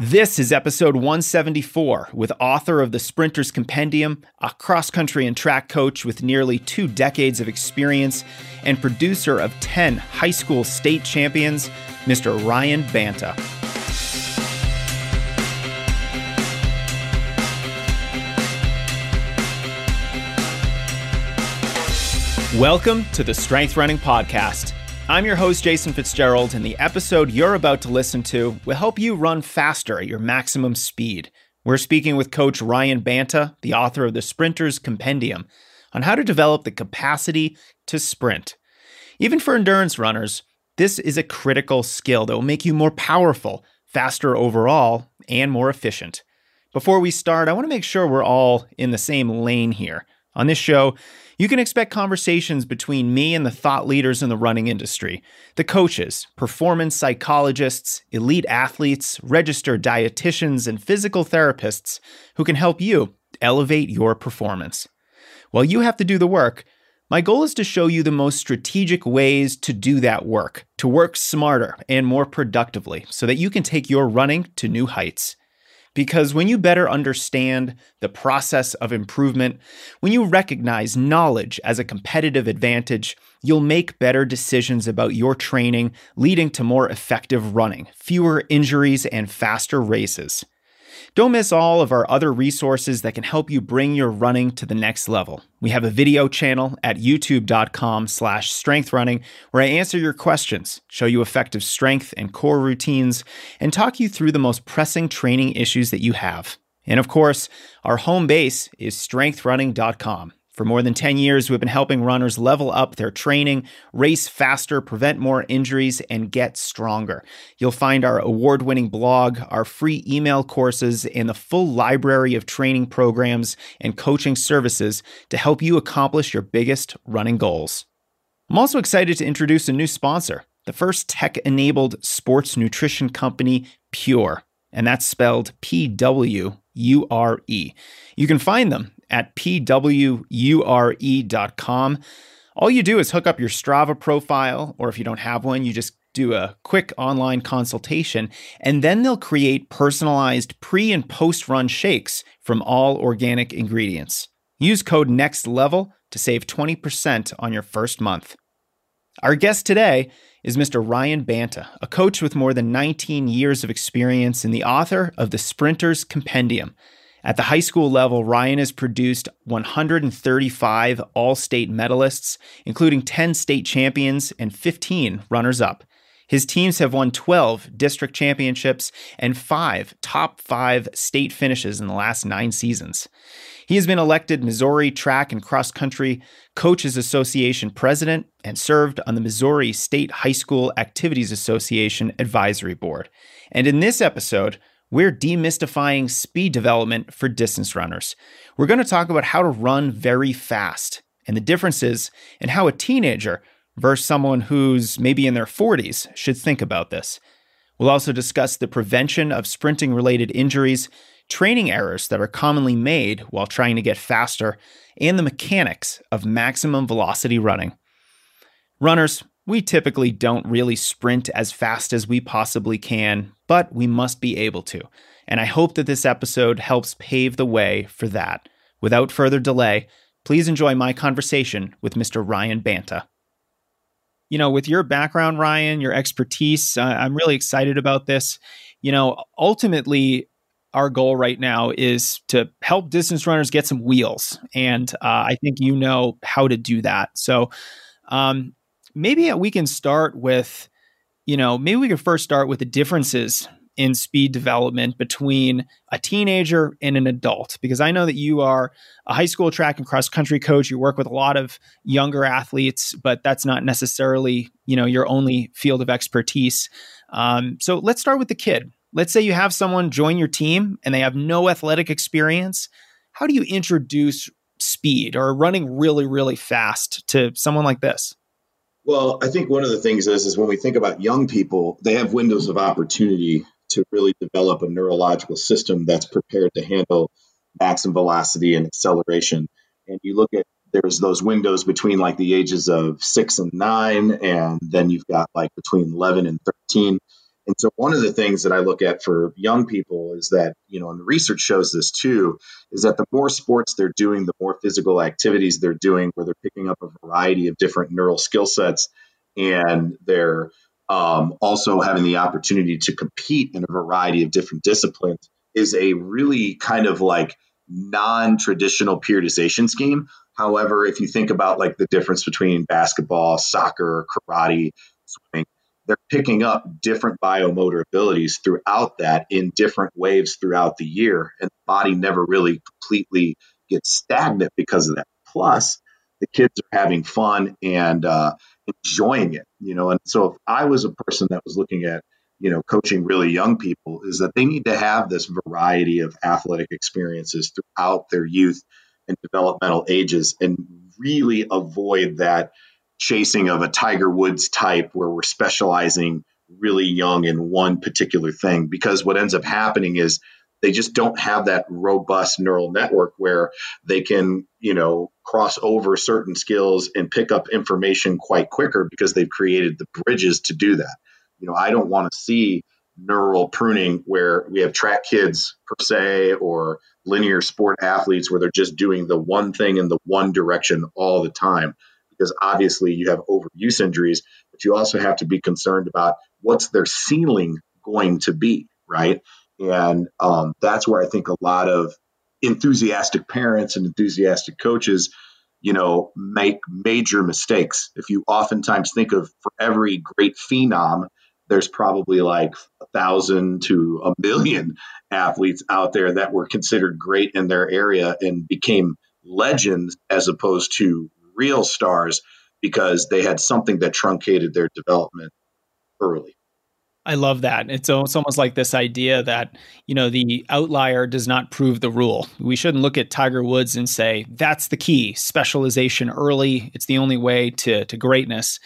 This is episode 174 with author of the Sprinter's Compendium, a cross country and track coach with nearly two decades of experience, and producer of 10 high school state champions, Mr. Ryan Banta. Welcome to the Strength Running Podcast. I'm your host, Jason Fitzgerald, and the episode you're about to listen to will help you run faster at your maximum speed. We're speaking with Coach Ryan Banta, the author of the Sprinter's Compendium, on how to develop the capacity to sprint. Even for endurance runners, this is a critical skill that will make you more powerful, faster overall, and more efficient. Before we start, I want to make sure we're all in the same lane here. On this show, you can expect conversations between me and the thought leaders in the running industry the coaches, performance psychologists, elite athletes, registered dietitians, and physical therapists who can help you elevate your performance. While you have to do the work, my goal is to show you the most strategic ways to do that work, to work smarter and more productively so that you can take your running to new heights. Because when you better understand the process of improvement, when you recognize knowledge as a competitive advantage, you'll make better decisions about your training, leading to more effective running, fewer injuries, and faster races. Don't miss all of our other resources that can help you bring your running to the next level. We have a video channel at youtube.com slash strengthrunning where I answer your questions, show you effective strength and core routines, and talk you through the most pressing training issues that you have. And of course, our home base is strengthrunning.com. For more than 10 years, we've been helping runners level up their training, race faster, prevent more injuries, and get stronger. You'll find our award winning blog, our free email courses, and the full library of training programs and coaching services to help you accomplish your biggest running goals. I'm also excited to introduce a new sponsor, the first tech enabled sports nutrition company, PWURE, and that's spelled P W U R E. You can find them at pwure.com. All you do is hook up your Strava profile, or if you don't have one, you just do a quick online consultation, and then they'll create personalized pre and post run shakes from all organic ingredients. Use code NEXTLEVEL to save 20% on your first month. Our guest today is Mr. Ryan Banta, a coach with more than 19 years of experience and the author of the Sprinter's Compendium. At the high school level, Ryan has produced 135 all state medalists, including 10 state champions and 15 runners up. His teams have won 12 district championships and five top five state finishes in the last nine seasons. He has been elected Missouri Track and Cross Country Coaches Association president and served on the Missouri State High School Activities Association Advisory Board. And in this episode, we're demystifying speed development for distance runners. We're going to talk about how to run very fast and the differences in how a teenager versus someone who's maybe in their 40s should think about this. We'll also discuss the prevention of sprinting related injuries, training errors that are commonly made while trying to get faster, and the mechanics of maximum velocity running. Runners, we typically don't really sprint as fast as we possibly can, but we must be able to. And I hope that this episode helps pave the way for that. Without further delay, please enjoy my conversation with Mr. Ryan Banta. You know, with your background, Ryan, your expertise, uh, I'm really excited about this. You know, ultimately, our goal right now is to help distance runners get some wheels. And uh, I think you know how to do that. So, um, maybe we can start with, you know, maybe we could first start with the differences in speed development between a teenager and an adult because I know that you are a high school track and cross country coach. You work with a lot of younger athletes but that's not necessarily you know your only field of expertise. Um, so let's start with the kid. Let's say you have someone join your team and they have no athletic experience. How do you introduce speed or running really really fast to someone like this well, I think one of the things is is when we think about young people, they have windows of opportunity to really develop a neurological system that's prepared to handle maximum velocity and acceleration. And you look at there's those windows between like the ages of six and nine, and then you've got like between 11 and 13. And so one of the things that I look at for young people is that, you know, and the research shows this too, is that the more sports they're doing, the more physical activities they're doing, where they're picking up a variety of different neural skill sets and they're um, also having the opportunity to compete in a variety of different disciplines is a really kind of like non-traditional periodization scheme. However, if you think about like the difference between basketball, soccer, karate, swimming, they're picking up different biomotor abilities throughout that in different waves throughout the year. And the body never really completely gets stagnant because of that. Plus, the kids are having fun and uh, enjoying it, you know. And so, if I was a person that was looking at, you know, coaching really young people, is that they need to have this variety of athletic experiences throughout their youth and developmental ages, and really avoid that chasing of a Tiger Woods type where we're specializing really young in one particular thing. Because what ends up happening is they just don't have that robust neural network where they can, you know, cross over certain skills and pick up information quite quicker because they've created the bridges to do that. You know, I don't want to see neural pruning where we have track kids per se or linear sport athletes where they're just doing the one thing in the one direction all the time because obviously you have overuse injuries, but you also have to be concerned about what's their ceiling going to be, right? And um, that's where I think a lot of enthusiastic parents and enthusiastic coaches, you know, make major mistakes. If you oftentimes think of for every great phenom, there's probably like a thousand to a million athletes out there that were considered great in their area and became legends as opposed to real stars because they had something that truncated their development early. I love that. It's, it's almost like this idea that, you know, the outlier does not prove the rule. We shouldn't look at Tiger Woods and say, that's the key specialization early. It's the only way to, to greatness.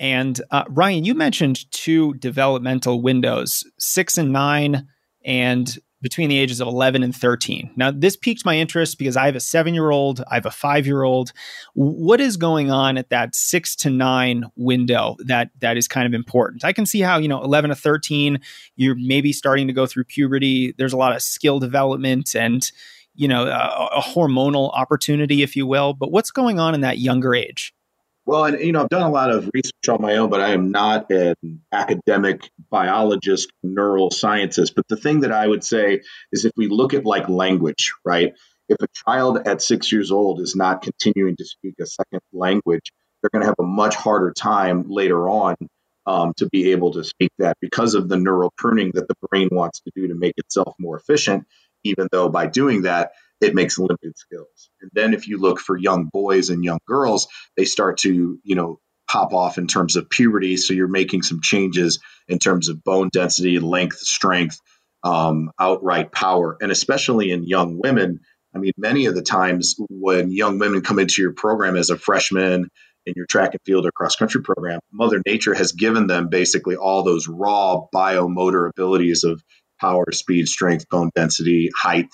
And uh, Ryan, you mentioned two developmental windows, six and nine, and between the ages of 11 and 13. Now, this piqued my interest because I have a seven year old, I have a five year old. What is going on at that six to nine window that that is kind of important? I can see how, you know, 11 to 13, you're maybe starting to go through puberty. There's a lot of skill development and, you know, a, a hormonal opportunity, if you will. But what's going on in that younger age? Well, and you know, I've done a lot of research on my own, but I am not an academic biologist, neural scientist. But the thing that I would say is if we look at like language, right? If a child at six years old is not continuing to speak a second language, they're going to have a much harder time later on um, to be able to speak that because of the neural pruning that the brain wants to do to make itself more efficient. Even though by doing that, it makes limited skills. And then if you look for young boys and young girls, they start to, you know, pop off in terms of puberty. So you're making some changes in terms of bone density, length, strength, um, outright power. And especially in young women, I mean, many of the times when young women come into your program as a freshman in your track and field or cross country program, Mother Nature has given them basically all those raw biomotor abilities of power, speed, strength, bone density, height,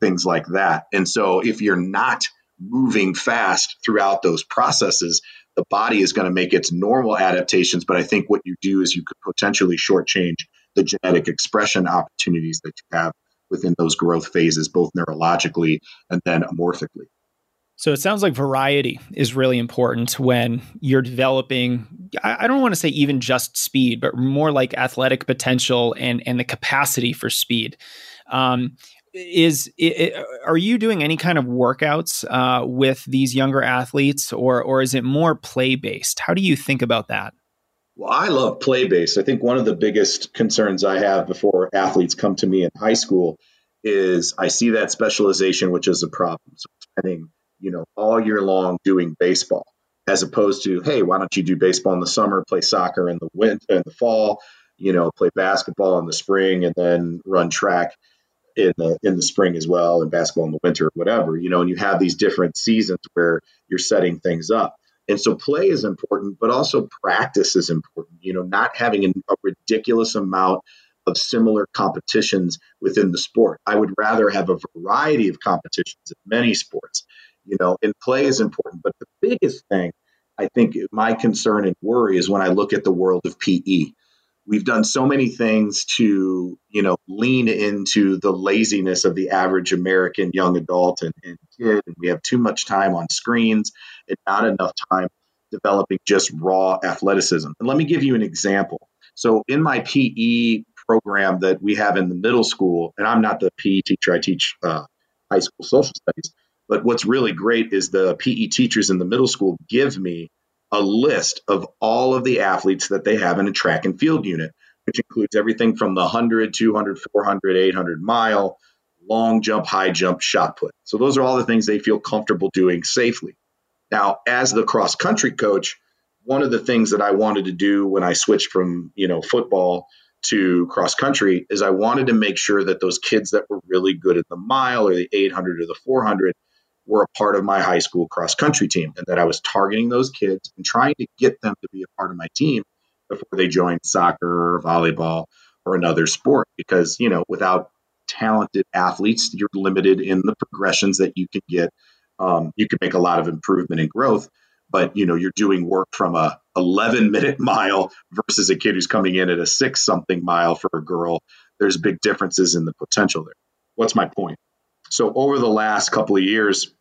things like that. And so if you're not moving fast throughout those processes, the body is going to make its normal adaptations. But I think what you do is you could potentially shortchange the genetic expression opportunities that you have within those growth phases, both neurologically and then amorphically. So it sounds like variety is really important when you're developing. I don't want to say even just speed, but more like athletic potential and and the capacity for speed. Um, is it, are you doing any kind of workouts uh, with these younger athletes or or is it more play based how do you think about that? Well i love play based i think one of the biggest concerns i have before athletes come to me in high school is i see that specialization which is a problem. So spending you know all year long doing baseball as opposed to hey why don't you do baseball in the summer play soccer in the winter in the fall you know play basketball in the spring and then run track in the in the spring as well and basketball in the winter whatever you know and you have these different seasons where you're setting things up. And so play is important but also practice is important you know not having a ridiculous amount of similar competitions within the sport. I would rather have a variety of competitions in many sports you know and play is important. But the biggest thing i think my concern and worry is when i look at the world of pe we've done so many things to you know lean into the laziness of the average american young adult and, and kid. And we have too much time on screens and not enough time developing just raw athleticism. And let me give you an example. So in my pe program that we have in the middle school and i'm not the pe teacher i teach uh, high school social studies but what's really great is the pe teachers in the middle school give me a list of all of the athletes that they have in a track and field unit, which includes everything from the 100, 200, 400, 800 mile, long jump, high jump, shot put. So those are all the things they feel comfortable doing safely. Now, as the cross country coach, one of the things that I wanted to do when I switched from, you know, football to cross country is I wanted to make sure that those kids that were really good at the mile or the 800 or the 400 were a part of my high school cross country team and that I was targeting those kids and trying to get them to be a part of my team before they joined soccer or volleyball or another sport because you know without talented athletes you're limited in the progressions that you can get. Um, you can make a lot of improvement and growth but you know you're doing work from a 11 minute mile versus a kid who's coming in at a six something mile for a girl. There's big differences in the potential there. What's my point so over the last couple of years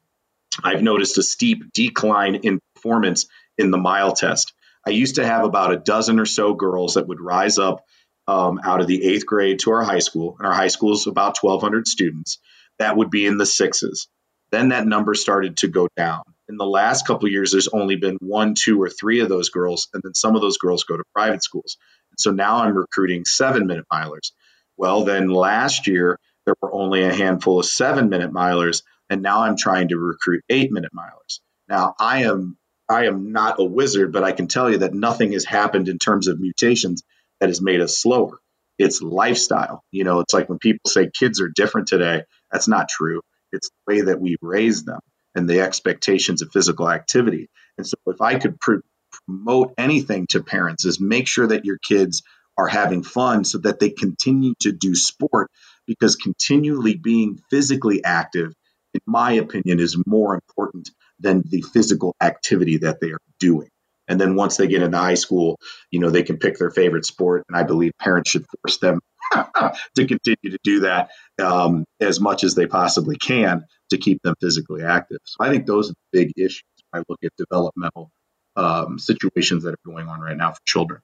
I've noticed a steep decline in performance in the mile test. I used to have about a dozen or so girls that would rise up um, out of the eighth grade to our high school, and our high school is about 1,200 students. That would be in the sixes. Then that number started to go down. In the last couple of years, there's only been one, two, or three of those girls, and then some of those girls go to private schools. So now I'm recruiting seven minute milers. Well, then last year, there were only a handful of seven minute milers and now I'm trying to recruit eight minute milers. Now I am I am not a wizard, but I can tell you that nothing has happened in terms of mutations that has made us slower. It's lifestyle. You know, it's like when people say kids are different today, that's not true. It's the way that we raise them and the expectations of physical activity. And so if I could pr- promote anything to parents is make sure that your kids are having fun so that they continue to do sport because continually being physically active in my opinion, is more important than the physical activity that they are doing. And then once they get into high school, you know, they can pick their favorite sport. And I believe parents should force them to continue to do that um, as much as they possibly can to keep them physically active. So I think those are the big issues. I look at developmental um, situations that are going on right now for children.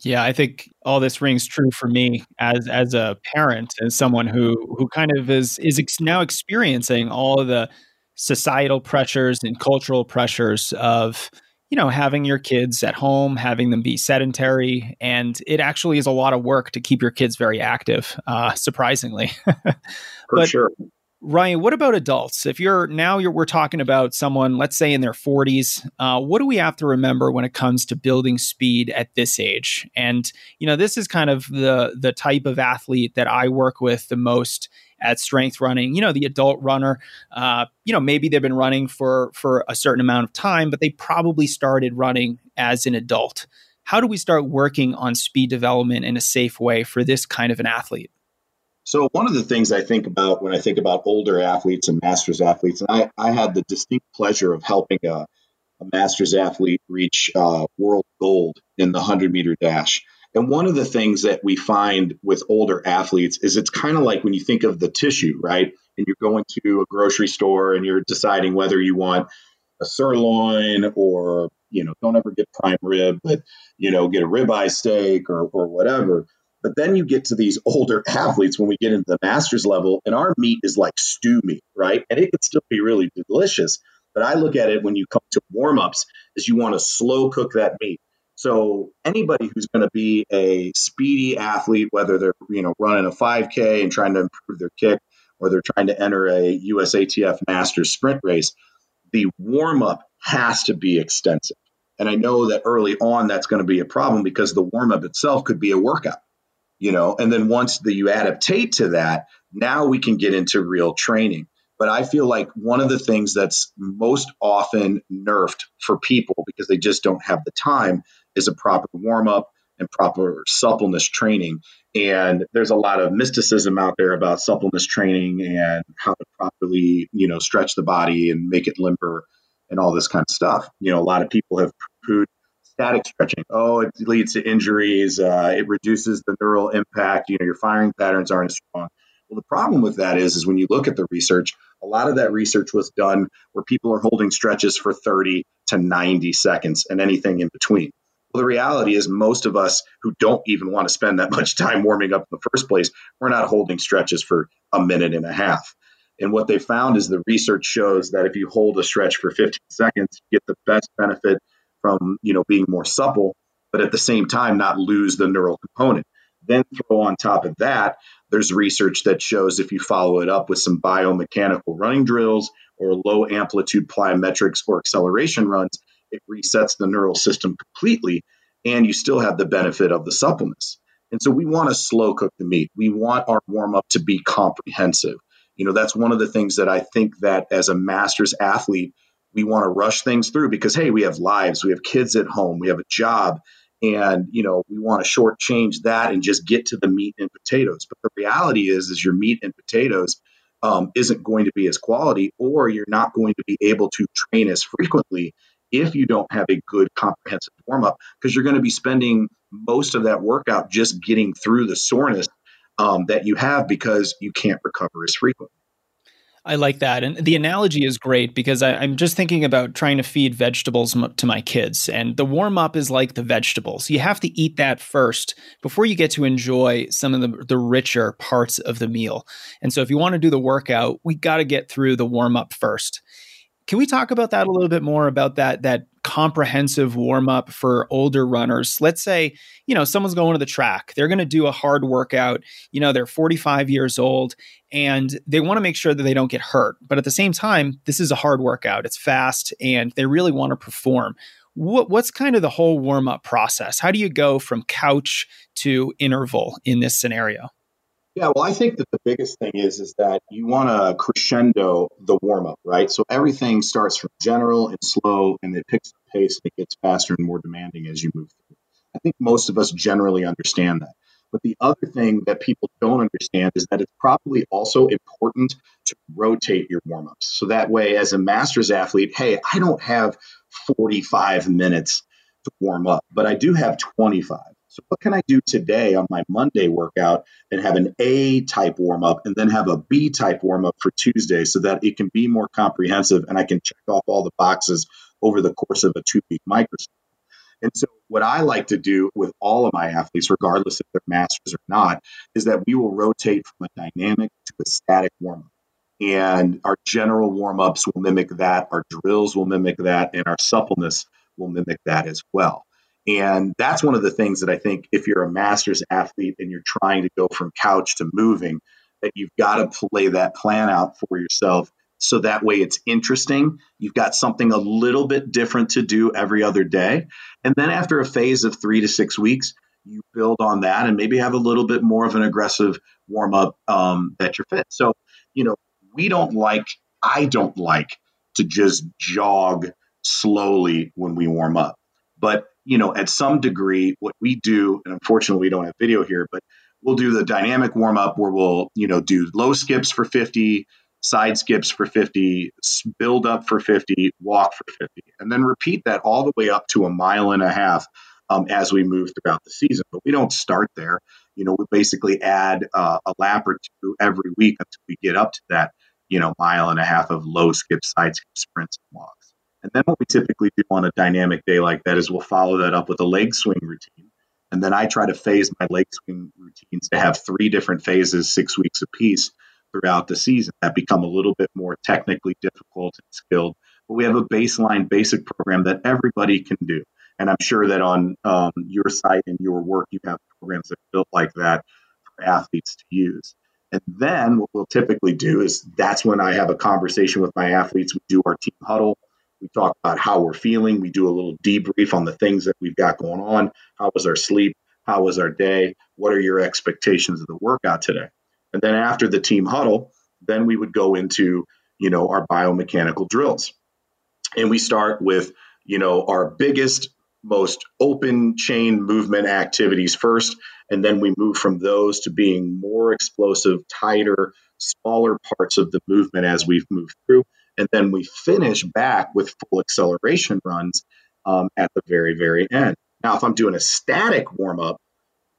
Yeah, I think all this rings true for me as as a parent and someone who who kind of is is ex- now experiencing all of the societal pressures and cultural pressures of you know having your kids at home, having them be sedentary, and it actually is a lot of work to keep your kids very active. Uh, surprisingly, for but, sure. Ryan, what about adults? If you're now you're we're talking about someone, let's say in their 40s, uh, what do we have to remember when it comes to building speed at this age? And you know, this is kind of the the type of athlete that I work with the most at strength running. You know, the adult runner. Uh, you know, maybe they've been running for for a certain amount of time, but they probably started running as an adult. How do we start working on speed development in a safe way for this kind of an athlete? So one of the things I think about when I think about older athletes and masters athletes, and I, I had the distinct pleasure of helping a, a masters athlete reach uh, world gold in the 100 meter dash. And one of the things that we find with older athletes is it's kind of like when you think of the tissue, right? And you're going to a grocery store and you're deciding whether you want a sirloin or, you know, don't ever get prime rib, but, you know, get a ribeye steak or, or whatever but then you get to these older athletes when we get into the masters level, and our meat is like stew meat, right? And it can still be really delicious. But I look at it when you come to warm ups, is you want to slow cook that meat. So anybody who's going to be a speedy athlete, whether they're you know running a 5K and trying to improve their kick, or they're trying to enter a USATF Masters sprint race, the warm up has to be extensive. And I know that early on that's going to be a problem because the warm up itself could be a workout you know and then once the you adaptate to that now we can get into real training. But i feel like one of the things that's most often nerfed for people because they just don't have the time is a proper warm up and proper suppleness training. And there's a lot of mysticism out there about suppleness training and how to properly you know stretch the body and make it limber and all this kind of stuff. You know a lot of people have pooed static stretching. Oh, it leads to injuries. Uh, it reduces the neural impact. You know, your firing patterns aren't as strong. Well, the problem with that is, is when you look at the research, a lot of that research was done where people are holding stretches for 30 to 90 seconds and anything in between. Well, the reality is, most of us who don't even want to spend that much time warming up in the first place, we're not holding stretches for a minute and a half. And what they found is the research shows that if you hold a stretch for 15 seconds, you get the best benefit from you know being more supple, but at the same time not lose the neural component. Then throw on top of that, there's research that shows if you follow it up with some biomechanical running drills or low amplitude plyometrics or acceleration runs, it resets the neural system completely and you still have the benefit of the suppleness. And so we want to slow cook the meat. We want our warm up to be comprehensive. You know, that's one of the things that I think that as a masters athlete, we want to rush things through because hey, we have lives, we have kids at home, we have a job, and you know we want to shortchange that and just get to the meat and potatoes. But the reality is, is your meat and potatoes um, isn't going to be as quality, or you're not going to be able to train as frequently if you don't have a good comprehensive warm up because you're going to be spending most of that workout just getting through the soreness um, that you have because you can't recover as frequently. I like that. And the analogy is great because I, am just thinking about trying to feed vegetables m- to my kids. And the warm up is like the vegetables. You have to eat that first before you get to enjoy some of the, the richer parts of the meal. And so if you want to do the workout, we got to get through the warm up first. Can we talk about that a little bit more about that that comprehensive warm up for older runners? Let's say, you know, someone's going to the track. They're going to do a hard workout. You know, they're 45 years old and they want to make sure that they don't get hurt. But at the same time, this is a hard workout. It's fast and they really want to perform. What, what's kind of the whole warm up process? How do you go from couch to interval in this scenario? Yeah, well, I think that the biggest thing is is that you want to crescendo the warm up, right? So everything starts from general and slow, and it picks pace and it gets faster and more demanding as you move through. I think most of us generally understand that. But the other thing that people don't understand is that it's probably also important to rotate your warm ups. So that way, as a master's athlete, hey, I don't have 45 minutes to warm up, but I do have 25. So, what can I do today on my Monday workout and have an A type warm up and then have a B type warm up for Tuesday so that it can be more comprehensive and I can check off all the boxes over the course of a two week microcycle? And so, what I like to do with all of my athletes, regardless if they're masters or not, is that we will rotate from a dynamic to a static warm up. And our general warm ups will mimic that, our drills will mimic that, and our suppleness will mimic that as well. And that's one of the things that I think if you're a master's athlete and you're trying to go from couch to moving, that you've got to play that plan out for yourself so that way it's interesting. You've got something a little bit different to do every other day. And then after a phase of three to six weeks, you build on that and maybe have a little bit more of an aggressive warm up um, that you're fit. So, you know, we don't like, I don't like to just jog slowly when we warm up. But you know, at some degree, what we do, and unfortunately we don't have video here, but we'll do the dynamic warm up where we'll, you know, do low skips for 50, side skips for 50, build up for 50, walk for 50, and then repeat that all the way up to a mile and a half um, as we move throughout the season. But we don't start there. You know, we basically add uh, a lap or two every week until we get up to that, you know, mile and a half of low skip, side skip, sprints, and walks. And then what we typically do on a dynamic day like that is we'll follow that up with a leg swing routine. And then I try to phase my leg swing routines to have three different phases, six weeks apiece throughout the season that become a little bit more technically difficult and skilled. But we have a baseline basic program that everybody can do. And I'm sure that on um, your site and your work, you have programs that are built like that for athletes to use. And then what we'll typically do is that's when I have a conversation with my athletes. We do our team huddle we talk about how we're feeling. We do a little debrief on the things that we've got going on. How was our sleep? How was our day? What are your expectations of the workout today? And then after the team huddle, then we would go into, you know, our biomechanical drills. And we start with, you know, our biggest, most open chain movement activities first. And then we move from those to being more explosive, tighter, smaller parts of the movement as we've moved through. And then we finish back with full acceleration runs um, at the very, very end. Now, if I'm doing a static warm up,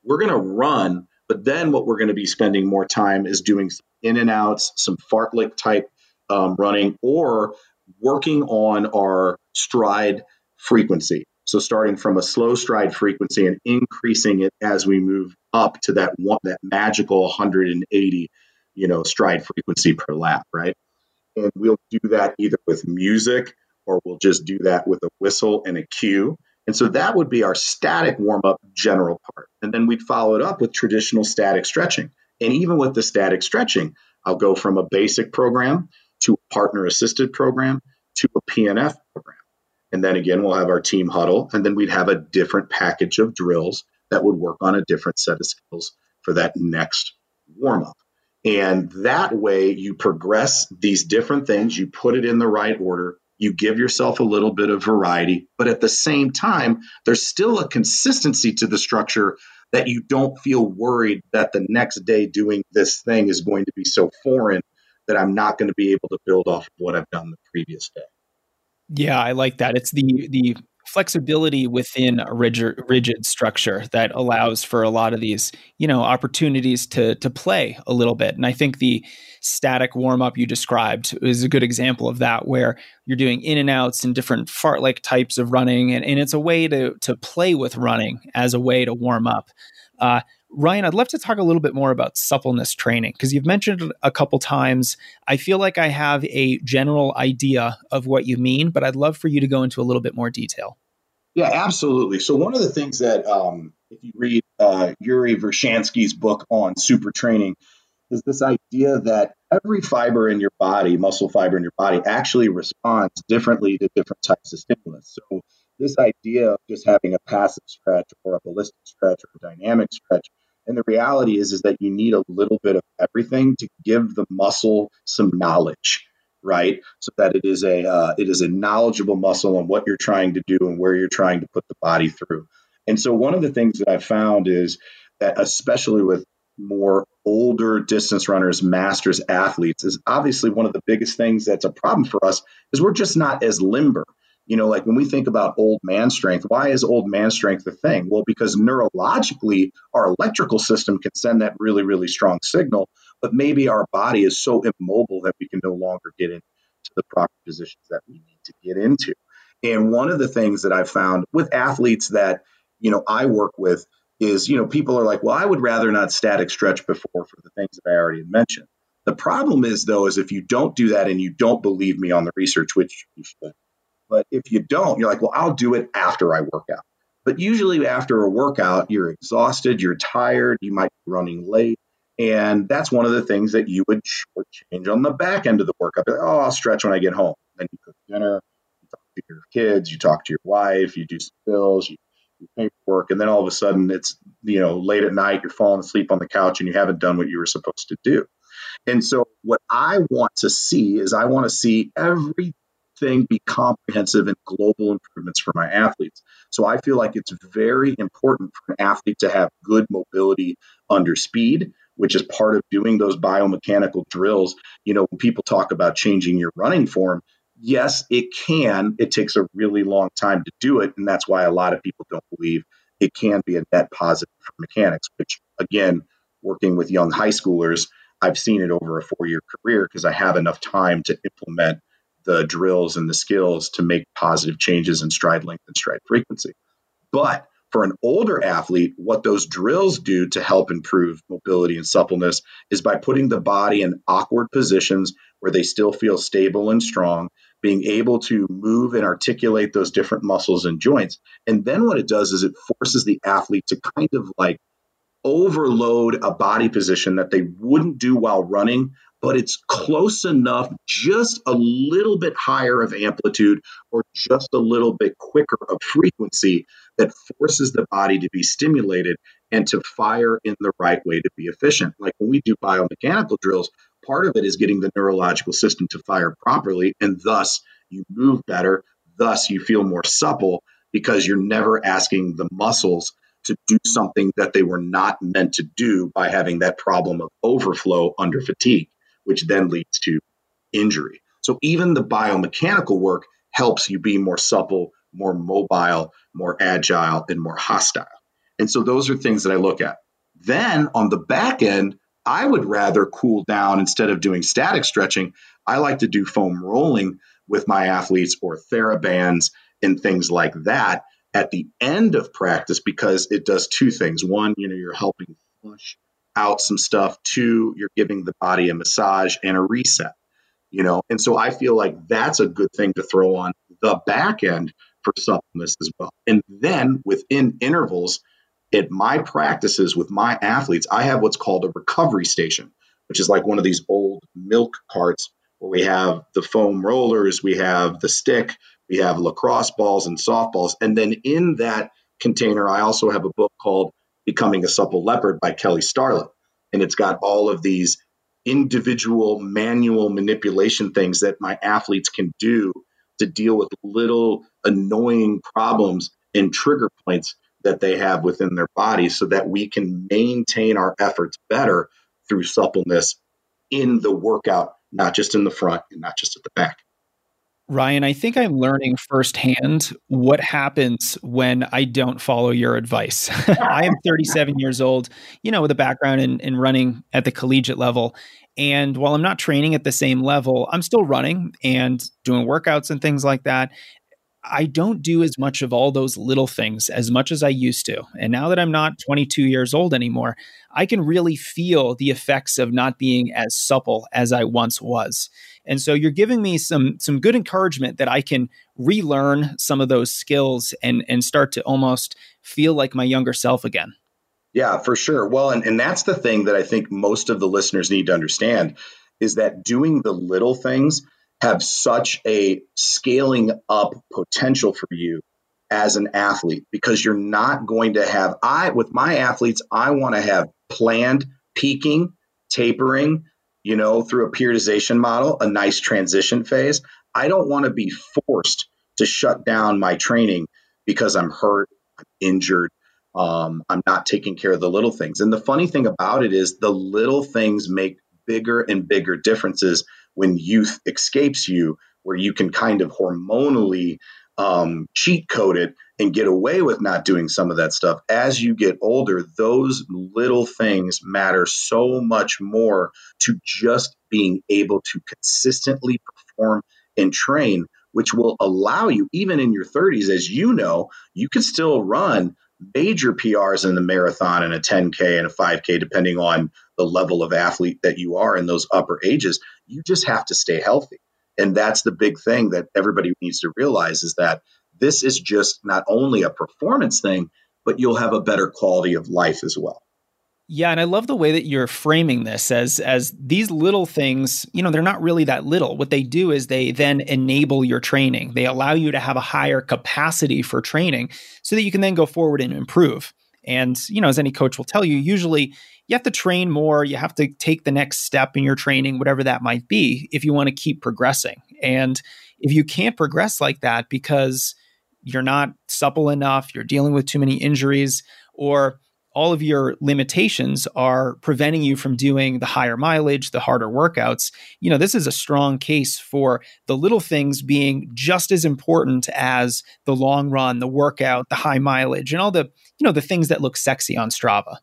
we're going to run, but then what we're going to be spending more time is doing in and outs, some fartlek type um, running, or working on our stride frequency. So starting from a slow stride frequency and increasing it as we move up to that one, that magical 180, you know, stride frequency per lap, right? And we'll do that either with music or we'll just do that with a whistle and a cue. And so that would be our static warm up general part. And then we'd follow it up with traditional static stretching. And even with the static stretching, I'll go from a basic program to a partner assisted program to a PNF program. And then again, we'll have our team huddle, and then we'd have a different package of drills that would work on a different set of skills for that next warm up. And that way, you progress these different things, you put it in the right order, you give yourself a little bit of variety, but at the same time, there's still a consistency to the structure that you don't feel worried that the next day doing this thing is going to be so foreign that I'm not going to be able to build off of what I've done the previous day. Yeah, I like that. It's the the flexibility within a rigid, rigid structure that allows for a lot of these, you know, opportunities to to play a little bit. And I think the static warm up you described is a good example of that, where you're doing in and outs and different fartlek types of running, and, and it's a way to to play with running as a way to warm up. Uh, Ryan, I'd love to talk a little bit more about suppleness training because you've mentioned it a couple times. I feel like I have a general idea of what you mean, but I'd love for you to go into a little bit more detail. Yeah, absolutely. So one of the things that, um, if you read uh, Yuri Verkhoshansky's book on Supertraining, is this idea that every fiber in your body, muscle fiber in your body, actually responds differently to different types of stimulus. So this idea of just having a passive stretch or a ballistic stretch or a dynamic stretch and the reality is, is that you need a little bit of everything to give the muscle some knowledge, right? So that it is a uh, it is a knowledgeable muscle on what you're trying to do and where you're trying to put the body through. And so one of the things that I've found is that especially with more older distance runners, masters athletes, is obviously one of the biggest things that's a problem for us is we're just not as limber. You know, like when we think about old man strength, why is old man strength a thing? Well, because neurologically, our electrical system can send that really, really strong signal, but maybe our body is so immobile that we can no longer get into the proper positions that we need to get into. And one of the things that I've found with athletes that, you know, I work with is, you know, people are like, well, I would rather not static stretch before for the things that I already mentioned. The problem is, though, is if you don't do that and you don't believe me on the research, which you should, but if you don't, you're like, well, I'll do it after I work out. But usually after a workout, you're exhausted, you're tired, you might be running late. And that's one of the things that you would change on the back end of the. Like, oh, I'll stretch when I get home. Then you cook dinner, you talk to your kids, you talk to your wife, you do some bills, you do paperwork, and then all of a sudden it's you know late at night, you're falling asleep on the couch and you haven't done what you were supposed to do. And so what I want to see is I want to see everything be comprehensive and global improvements for my athletes. So I feel like it's very important for an athlete to have good mobility under speed, which is part of doing those biomechanical drills. You know, when people talk about changing your running form, yes, it can. It takes a really long time to do it. And that's why a lot of people don't believe it can be a net positive for mechanics, which again, working with young high schoolers, I've seen it over a four year career because I have enough time to implement the drills and the skills to make positive changes in stride length and stride frequency. But for an older athlete, what those drills do to help improve mobility and suppleness is by putting the body in awkward positions where they still feel stable and strong, being able to move and articulate those different muscles and joints. And then what it does is it forces the athlete to kind of like overload a body position that they wouldn't do while running, but it's close enough, just a little bit higher of amplitude or just a little bit quicker of frequency that forces the body to be stimulated and to fire in the right way to be efficient. Like when we do biomechanical drills, part of it is getting the neurological system to fire properly, and thus you move better, thus you feel more supple because you're never asking the muscles to do something that they were not meant to do by having that problem of overflow under fatigue which then leads to injury. So even the biomechanical work helps you be more supple more mobile, more agile, and more hostile. And so those are things that I look at. Then on the back end, I would rather cool down instead of doing static stretching. I like to do foam rolling with my athletes or therabands and things like that at the end of practice because it does two things. One, you know, you're helping flush out some stuff. Two, you're giving the body a massage and a reset. You know, and so I feel like that's a good thing to throw on the back end for suppleness as well. And then within intervals, at my practices with my athletes, I have what's called a recovery station, which is like one of these old milk carts where we have the foam rollers, we have the stick, we have lacrosse balls and softballs. And then in that container, I also have a book called Becoming a Supple Leopard by Kelly Starrett. And it's got all of these individual manual manipulation things that my athletes can do to deal with little annoying problems and trigger points that they have within their body so that we can maintain our efforts better through suppleness in the workout, not just in the front and not just at the back. Ryan, I think I'm learning firsthand what happens when I don't follow your advice. I am 37 years old, you know, with a background in, in running at the collegiate level. And while I'm not training at the same level, I'm still running and doing workouts and things like that. I don't do as much of all those little things as much as I used to. And now that I'm not 22 years old anymore, I can really feel the effects of not being as supple as I once was. And so you're giving me some some good encouragement that I can relearn some of those skills and and start to almost feel like my younger self again. Yeah, for sure. Well, and, and that's the thing that I think most of the listeners need to understand is that doing the little things have such a scaling up potential for you as an athlete because you're not going to have I with my athletes I want to have planned peaking, tapering, you know, through a periodization model, a nice transition phase. I don't want to be forced to shut down my training because I'm hurt, I'm injured, um, I'm not taking care of the little things. And the funny thing about it is the little things make bigger and bigger differences when youth escapes you, where you can kind of hormonally um, cheat code it and get away with not doing some of that stuff. As you get older, those little things matter so much more to just being able to consistently perform and train, which will allow you, even in your 30s, as you know, you can still run major PRs in the marathon and a 10K and a 5K, depending on the level of athlete that you are in those upper ages. You just have to stay healthy. And that's the big thing that everybody needs to realize is that this is just not only a performance thing, but you'll have a better quality of life as well. Yeah, and I love the way that you're framing this as as these little things, you know, they're not really that little. What they do is they then enable your training. They allow you to have a higher capacity for training so that you can then go forward and improve. And, you know, as any coach will tell you, usually you have to train more, you have to take the next step in your training, whatever that might be, if you want to keep progressing. And if you can't progress like that because you're not supple enough, you're dealing with too many injuries, or all of your limitations are preventing you from doing the higher mileage, the harder workouts. You know, this is a strong case for the little things being just as important as the long run, the workout, the high mileage, and all the, you know, the things that look sexy on Strava.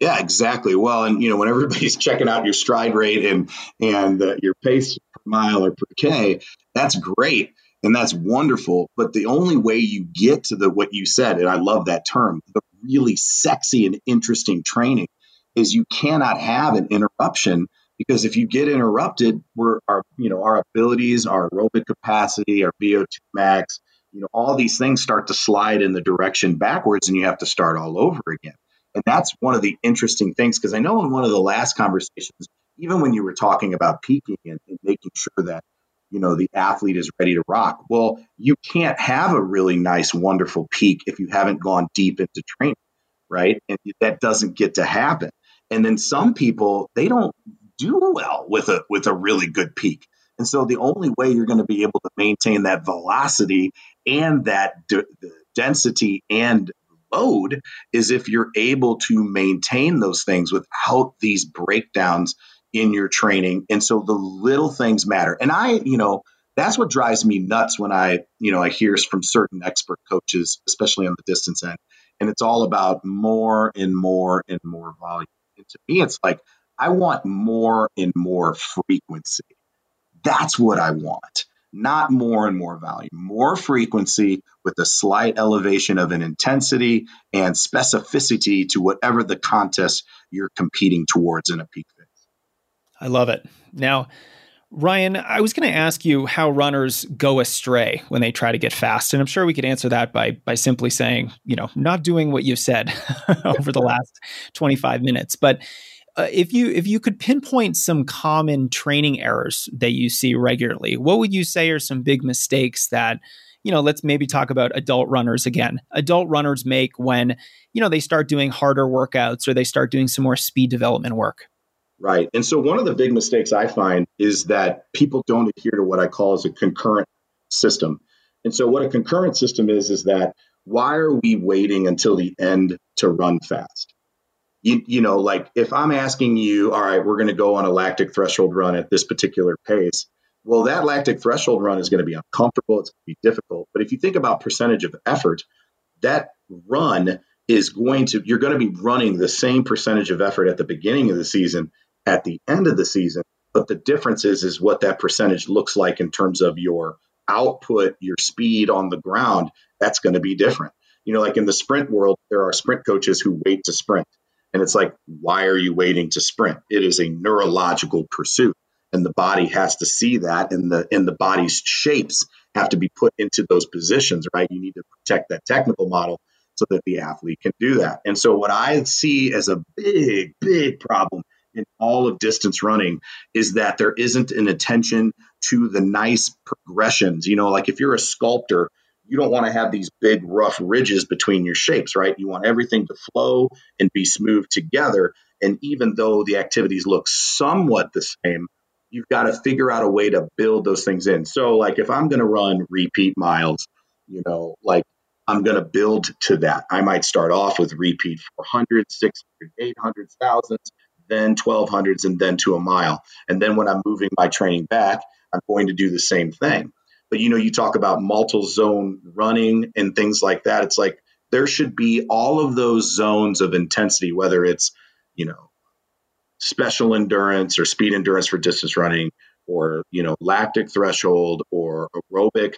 Yeah, exactly. Well, and you know, when everybody's checking out your stride rate and and uh, your pace per mile or per k, that's great and that's wonderful. But the only way you get to the what you said, and I love that term, the really sexy and interesting training, is you cannot have an interruption because if you get interrupted, we're our you know our abilities, our aerobic capacity, our VO2 max, you know, all these things start to slide in the direction backwards, and you have to start all over again. And that's one of the interesting things because I know in one of the last conversations, even when you were talking about peaking and, and making sure that you know the athlete is ready to rock. Well you can't have a really nice wonderful peak if you haven't gone deep into training right? And that doesn't get to happen. And then some people they don't do well with a with a really good peak. And so the only way you're going to be able to maintain that velocity and that d- density and load is if you're able to maintain those things without these breakdowns in your training. And so the little things matter. And I, you know, That's what drives me nuts when I, you know, I hear from certain expert coaches, especially on the distance end, and it's all about more and more and more volume. And to me, it's like I want more and more frequency. That's what I want not more and more volume, more frequency with a slight elevation of an intensity and specificity to whatever the contest you're competing towards in a peak. I love it. Now, Ryan, I was going to ask you how runners go astray when they try to get fast, and I'm sure we could answer that by by simply saying, you know, not doing what you've said over the last 25 minutes. But uh, if you if you could pinpoint some common training errors that you see regularly, what would you say are some big mistakes that you know, let's maybe talk about adult runners again. Adult runners make when, you know, they start doing harder workouts or they start doing some more speed development work. Right. And so one of the big mistakes I find is that people don't adhere to what I call as a concurrent system. And so what a concurrent system is is that why are we waiting until the end to run fast? you, you know, like if I'm asking you, all right, we're going to go on a lactic threshold run at this particular pace, well, that lactic threshold run is going to be uncomfortable. It's going to be difficult. But if you think about percentage of effort, that run is going to, you're going to be running the same percentage of effort at the beginning of the season, at the end of the season. But the difference is, is what that percentage looks like in terms of your output, your speed on the ground. That's going to be different. You know, like in the sprint world, there are sprint coaches who wait to sprint. And it's like, why are you waiting to sprint? It is a neurological pursuit. And the body has to see that and the and the body's shapes have to be put into those positions, right? You need to protect that technical model so that the athlete can do that. And so what I see as a big, big problem in all of distance running is that there isn't an attention to the nice progressions. You know, like if you're a sculptor, you don't want to have these big rough ridges between your shapes, right? You want everything to flow and be smooth together. And even though the activities look somewhat the same, you've got to figure out a way to build those things in. So, like if I'm going to run repeat miles, you know, like I'm going to build to that. I might start off with repeat 400, 600, 800, thousands, then 1200s, and then to a mile. And then when I'm moving my training back, I'm going to do the same thing. But you know, you talk about multiple zone running and things like that. It's like there should be all of those zones of intensity, whether it's, you know, special endurance or speed endurance for distance running or, you know, lactic threshold or aerobic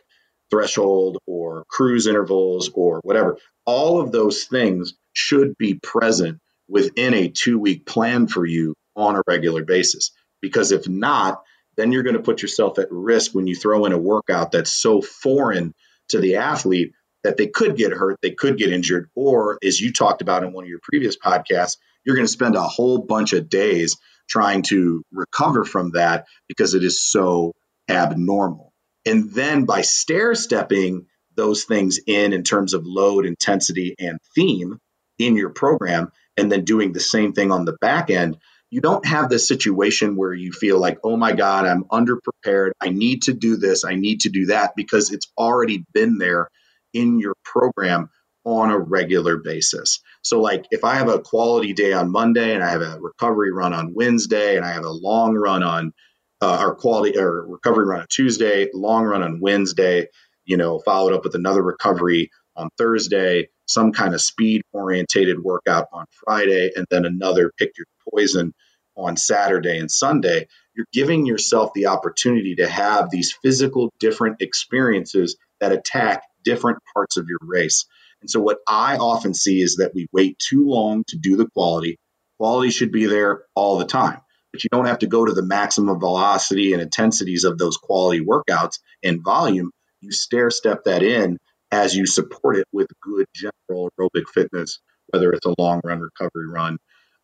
threshold or cruise intervals or whatever. All of those things should be present within a two week plan for you on a regular basis. Because if not, then you're going to put yourself at risk when you throw in a workout that's so foreign to the athlete that they could get hurt, they could get injured, or as you talked about in one of your previous podcasts, you're going to spend a whole bunch of days trying to recover from that because it is so abnormal. And then by stair stepping those things in in terms of load, intensity, and theme in your program, and then doing the same thing on the back end, you don't have this situation where you feel like, oh my God, I'm underprepared. I need to do this. I need to do that because it's already been there in your program on a regular basis. So, like if I have a quality day on Monday and I have a recovery run on Wednesday and I have a long run on uh, our quality or recovery run on Tuesday, long run on Wednesday, you know, followed up with another recovery on Thursday, some kind of speed orientated workout on Friday, and then another pick your poison on Saturday and Sunday, you're giving yourself the opportunity to have these physical different experiences that attack different parts of your race. And so, what I often see is that we wait too long to do the quality. Quality should be there all the time, but you don't have to go to the maximum velocity and intensities of those quality workouts and volume. You stair step that in as you support it with good general aerobic fitness, whether it's a long run, recovery run,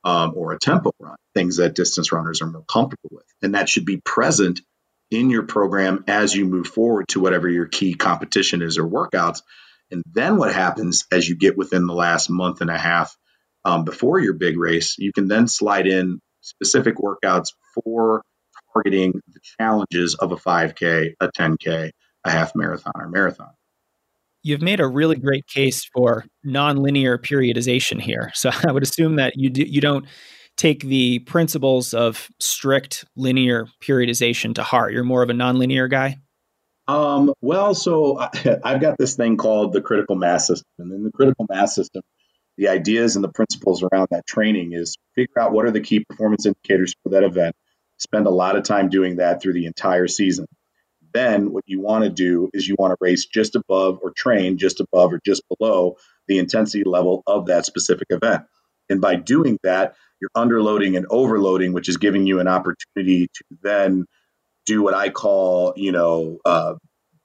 um, or a tempo run, things that distance runners are more comfortable with. And that should be present in your program as you move forward to whatever your key competition is or workouts. And then what happens as you get within the last month and a half um, before your big race, you can then slide in specific workouts for targeting the challenges of a 5K, a 10K, a half marathon, or marathon you've made a really great case for nonlinear periodization here. So I would assume that you do, you don't take the principles of strict linear periodization to heart. You're more of a nonlinear guy. Um, well, so I, I've got this thing called the critical mass system. And in the critical mass system, the ideas and the principles around that training is figure out what are the key performance indicators for that event, spend a lot of time doing that through the entire season. Then what you want to do is you want to race just above or train just above or just below the intensity level of that specific event. And by doing that, you're underloading and overloading, which is giving you an opportunity to then do what I call, you know, uh,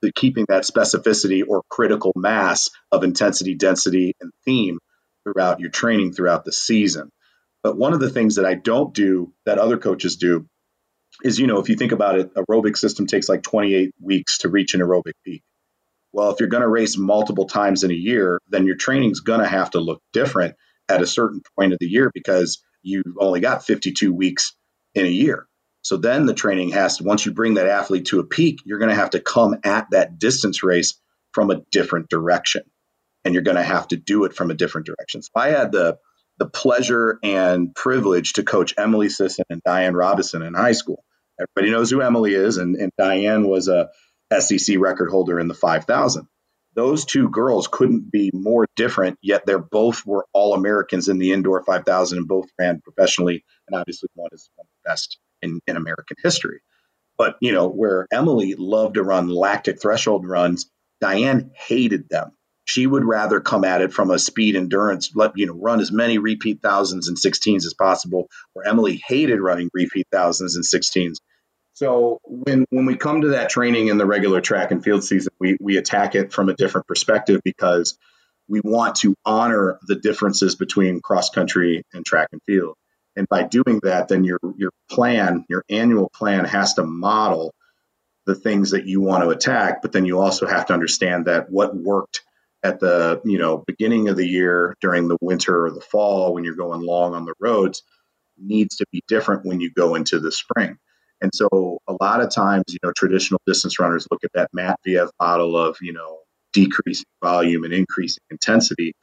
the keeping that specificity or critical mass of intensity, density, and theme throughout your training throughout the season. But one of the things that I don't do that other coaches do is, you know, if you think about it, aerobic system takes like 28 weeks to reach an aerobic peak. Well, if you're going to race multiple times in a year, then your training's going to have to look different at a certain point of the year because you've only got 52 weeks in a year. So then the training has to, once you bring that athlete to a peak, you're going to have to come at that distance race from a different direction. And you're going to have to do it from a different direction. So I had the, the pleasure and privilege to coach Emily Sisson and Diane Robison in high school. Everybody knows who Emily is, and, and Diane was a SEC record holder in the 5,000. Those two girls couldn't be more different, yet they're both were all Americans in the indoor 5,000 and both ran professionally. And obviously, one is one of the best in, in American history. But, you know, where Emily loved to run lactic threshold runs, Diane hated them. She would rather come at it from a speed endurance, let you know, run as many repeat thousands and 16s as possible. Where Emily hated running repeat thousands and 16s. So when when we come to that training in the regular track and field season, we we attack it from a different perspective because we want to honor the differences between cross country and track and field. And by doing that, then your your plan, your annual plan has to model the things that you want to attack, but then you also have to understand that what worked at the, you know, beginning of the year during the winter or the fall when you're going long on the roads needs to be different when you go into the spring. And so a lot of times, you know, traditional distance runners look at that Matveyev model of, you know, decreasing volume and increasing intensity.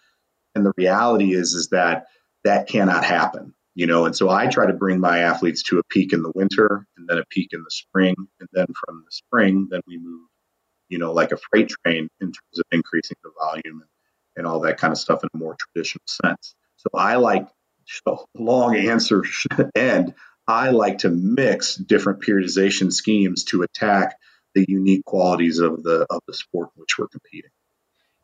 And the reality is, is that that cannot happen you know and so i try to bring my athletes to a peak in the winter and then a peak in the spring and then from the spring then we move you know like a freight train in terms of increasing the volume and, and all that kind of stuff in a more traditional sense so i like so long answer end i like to mix different periodization schemes to attack the unique qualities of the of the sport in which we're competing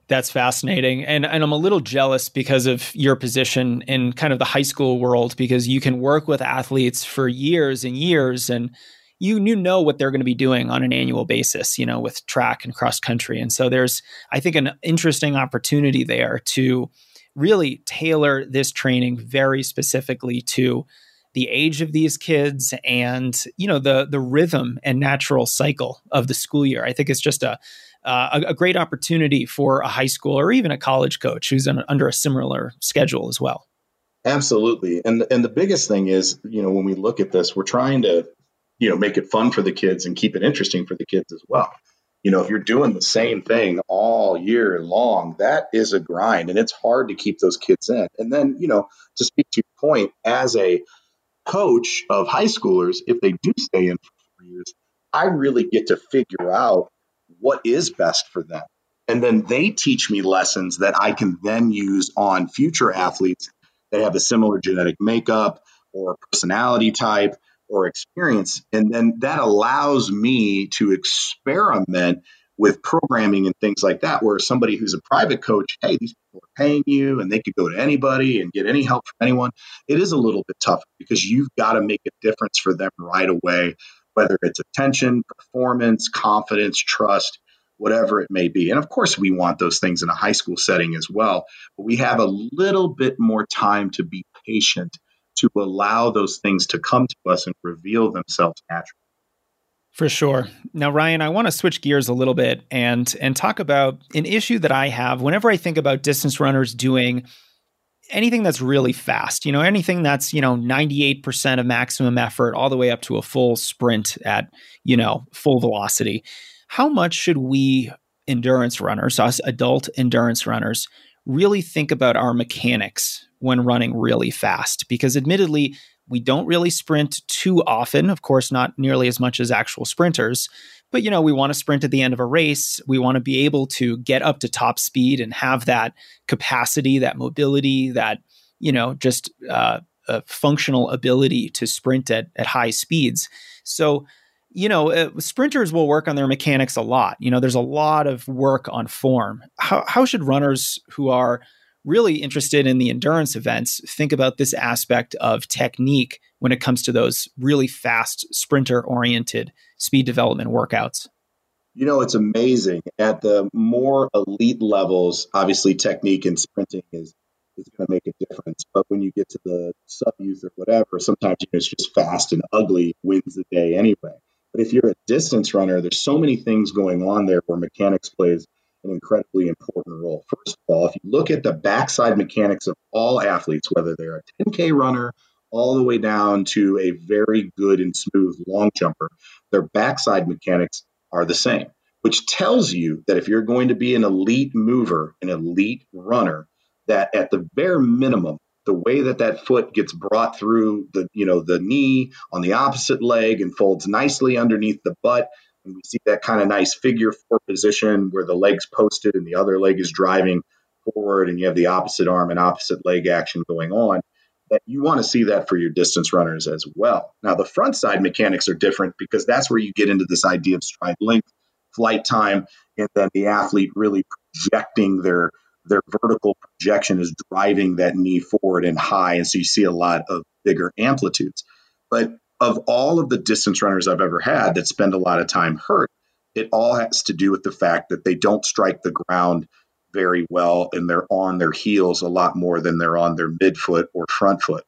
that's fascinating. And and I'm a little jealous because of your position in kind of the high school world because you can work with athletes for years and years and you you know what they're going to be doing on an annual basis, you know, with track and cross country. And so there's I think an interesting opportunity there to really tailor this training very specifically to the age of these kids and you know the the rhythm and natural cycle of the school year. I think it's just a uh, a, a, great opportunity for a high school or even a college coach who's under a similar schedule as well. Absolutely, and and the biggest thing is, you know, when we look at this, we're trying to, you know, make it fun for the kids and keep it interesting for the kids as well. You know, if you're doing the same thing all year long, that is a grind, and it's hard to keep those kids in. And then, you know, to speak to your point, as a coach of high schoolers, if they do stay in for four years, I really get to figure out what is best for them. And then they teach me lessons that I can then use on future athletes that have a similar genetic makeup or personality type or experience. And then that allows me to experiment with programming and things like that, where somebody who's a private coach, hey, these people are paying you and they could go to anybody and get any help from anyone. It is a little bit tougher because you've got to make a difference for them right away whether it's attention, performance, confidence, trust, whatever it may be. And of course, we want those things in a high school setting as well. But we have a little bit more time to be patient to allow those things to come to us and reveal themselves naturally. For sure. Now, Ryan, I want to switch gears a little bit and and talk about an issue that I have whenever I think about distance runners doing anything that's really fast, you know, anything that's, you know, 98% of maximum effort all the way up to a full sprint at, you know, full velocity. How much should we endurance runners, us adult endurance runners, really think about our mechanics when running really fast? Because admittedly, we don't really sprint too often, of course, not nearly as much as actual sprinters, But, you know, we want to sprint at the end of a race. We want to be able to get up to top speed and have that capacity, that mobility, that, you know, just uh, a functional ability to sprint at, at high speeds. So, you know, uh, sprinters will work on their mechanics a lot. You know, there's a lot of work on form. How, how should runners who are really interested in the endurance events think about this aspect of technique when it comes to those really fast sprinter oriented speed development workouts? You know, it's amazing. At the more elite levels, obviously technique and sprinting is is going to make a difference. But when you get to the sub youth or whatever, sometimes you know, it's just fast and ugly wins the day anyway. But if you're a distance runner, there's so many things going on there where mechanics plays an incredibly important role. First of all, if you look at the backside mechanics of all athletes, whether they're a 10K runner all the way down to a very good and smooth long jumper, their backside mechanics are the same, which tells you that if you're going to be an elite mover, an elite runner, that at the bare minimum, the way that that foot gets brought through the you know the knee on the opposite leg and folds nicely underneath the butt and we see that kind of nice figure four position where the leg's posted and the other leg is driving forward and you have the opposite arm and opposite leg action going on that you want to see that for your distance runners as well. Now the front side mechanics are different because that's where you get into this idea of stride length flight time and then the athlete really projecting their their vertical projection is driving that knee forward and high. And so you see a lot of bigger amplitudes. But of all of the distance runners I've ever had that spend a lot of time hurt, it all has to do with the fact that they don't strike the ground very well and they're on their heels a lot more than they're on their midfoot or front foot.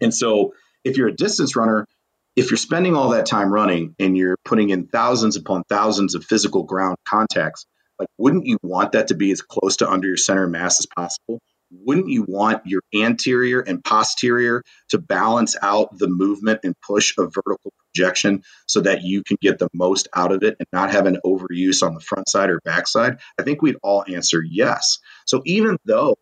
And so if you're a distance runner, if you're spending all that time running and you're putting in thousands upon thousands of physical ground contacts, like wouldn't you want that to be as close to under your center mass as possible wouldn't you want your anterior and posterior to balance out the movement and push of vertical projection so that you can get the most out of it and not have an overuse on the front side or back side? I think we'd all answer yes. So even though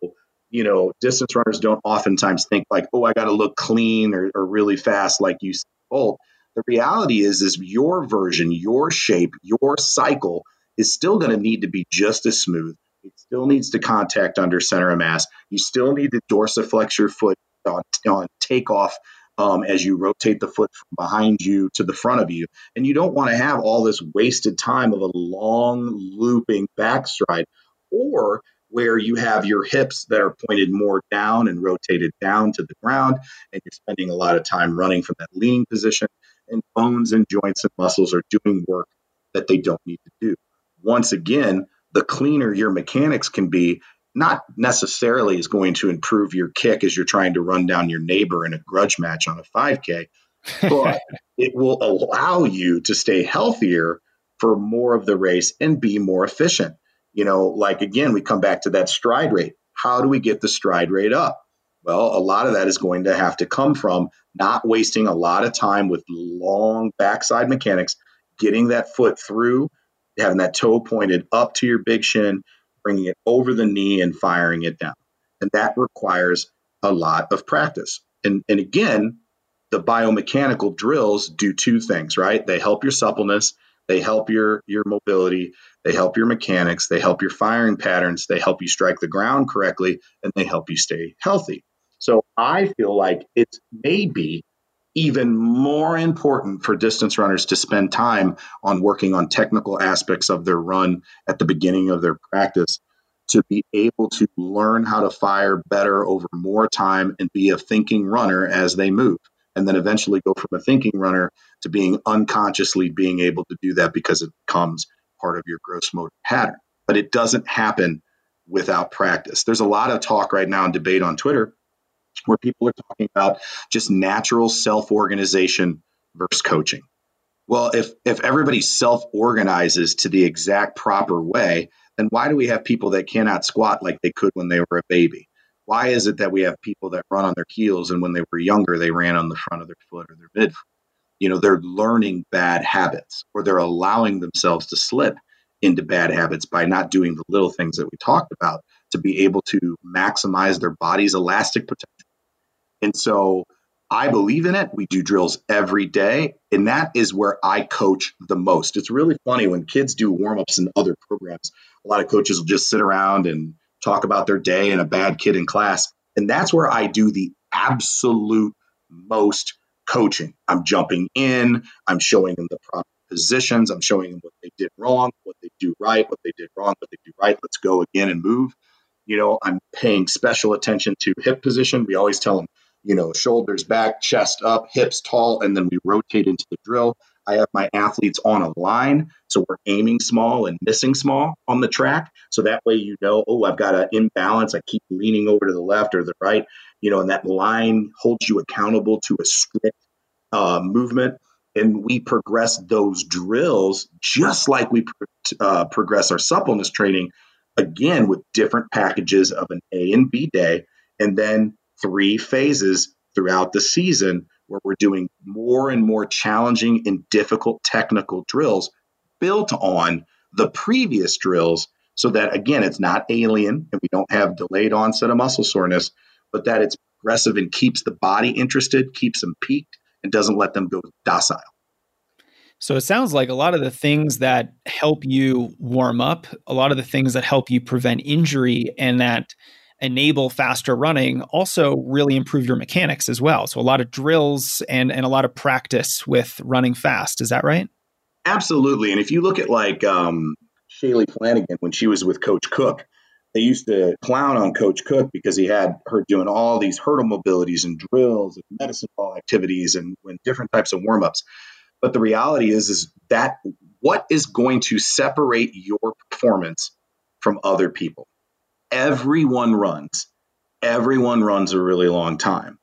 you know distance runners don't oftentimes think like, oh, I got to look clean or, or really fast like you said, Bolt. The reality is, is your version, your shape, your cycle is still going to need to be just as smooth. It still needs to contact under center of mass. You still need to dorsiflex your foot on, on takeoff um, as you rotate the foot from behind you to the front of you. And you don't want to have all this wasted time of a long looping backstride or where you have your hips that are pointed more down and rotated down to the ground, and you're spending a lot of time running from that leaning position, and bones and joints and muscles are doing work that they don't need to do once again, the cleaner your mechanics can be, not necessarily is going to improve your kick as you're trying to run down your neighbor in a grudge match on a 5K, but it will allow you to stay healthier for more of the race and be more efficient. You know, like again, we come back to that stride rate. How do we get the stride rate up? Well, a lot of that is going to have to come from not wasting a lot of time with long backside mechanics, getting that foot through having that toe pointed up to your big shin, bringing it over the knee and firing it down. And that requires a lot of practice. And, and again, the biomechanical drills do two things, right? They help your suppleness, they help your your mobility, they help your mechanics, they help your firing patterns, they help you strike the ground correctly, and they help you stay healthy. So I feel like it's maybe even more important for distance runners to spend time on working on technical aspects of their run at the beginning of their practice to be able to learn how to fire better over more time and be a thinking runner as they move and then eventually go from a thinking runner to being unconsciously being able to do that because it becomes part of your gross motor pattern. But it doesn't happen without practice. There's a lot of talk right now and debate on twitter where people are talking about just natural self organization versus coaching. Well, if if everybody self organizes to the exact proper way, then why do we have people that cannot squat like they could when they were a baby? Why is it that we have people that run on their heels and when they were younger they ran on the front of their foot or their midfoot? You know, they're learning bad habits or they're allowing themselves to slip into bad habits by not doing the little things that we talked about to be able to maximize their body's elastic potential and so I believe in it. We do drills every day. And that is where I coach the most. It's really funny when kids do warm ups in other programs. A lot of coaches will just sit around and talk about their day and a bad kid in class. And that's where I do the absolute most coaching. I'm jumping in, I'm showing them the proper positions, I'm showing them what they did wrong, what they do right, what they did wrong, what they do right. Let's go again and move. You know, I'm paying special attention to hip position. We always tell them you know, shoulders back, chest up, hips tall, and then we rotate into the drill. I have my athletes on a line, so we're aiming small and missing small on the track. So that way, you know, oh, I've got an imbalance. I keep leaning over to the left or the right, you know, and that line holds you accountable to a strict uh, movement. And we progress those drills just like we uh, progress our suppleness training, again with different packages of an A and B day, and then three phases throughout the season where we're doing more and more challenging and difficult technical drills built on the previous drills so that again it's not alien and we don't have delayed onset of muscle soreness but that it's progressive and keeps the body interested keeps them peaked and doesn't let them go docile. So it sounds like a lot of the things that help you warm up a lot of the things that help you prevent injury and that enable faster running also really improve your mechanics as well. So a lot of drills and and a lot of practice with running fast. Is that right? Absolutely. And if you look at like um, Shalane Flanagan when she was with Coach Cook, they used to clown on Coach Cook because he had her doing all these hurdle mobilities and drills and medicine ball activities and, and different types of warm ups. But the reality is, is that what is going to separate your performance from other people? Everyone runs. Everyone runs a really long time.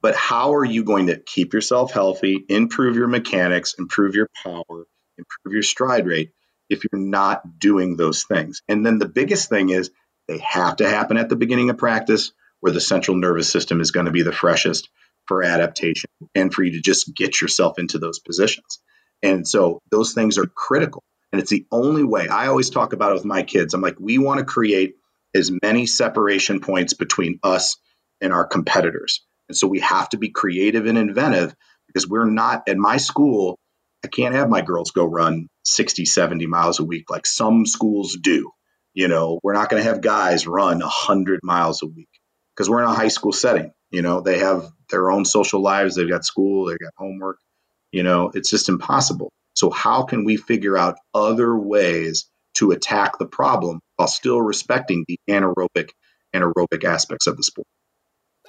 But how are you going to keep yourself healthy, improve your mechanics, improve your power, improve your stride rate if you're not doing those things? And then the biggest thing is they have to happen at the beginning of practice where the central nervous system is going to be the freshest for adaptation and for you to just get yourself into those positions. And so those things are critical. And it's the only way I always talk about it with my kids. I'm like, we want to create as many separation points between us and our competitors. And so we have to be creative and inventive because we're not at my school. I can't have my girls go run 60, 70 miles a week like some schools do. You know, we're not going to have guys run 100 miles a week because we're in a high school setting. You know, they have their own social lives, they've got school, they've got homework. You know, it's just impossible. So, how can we figure out other ways to attack the problem while still respecting the anaerobic and aerobic aspects of the sport.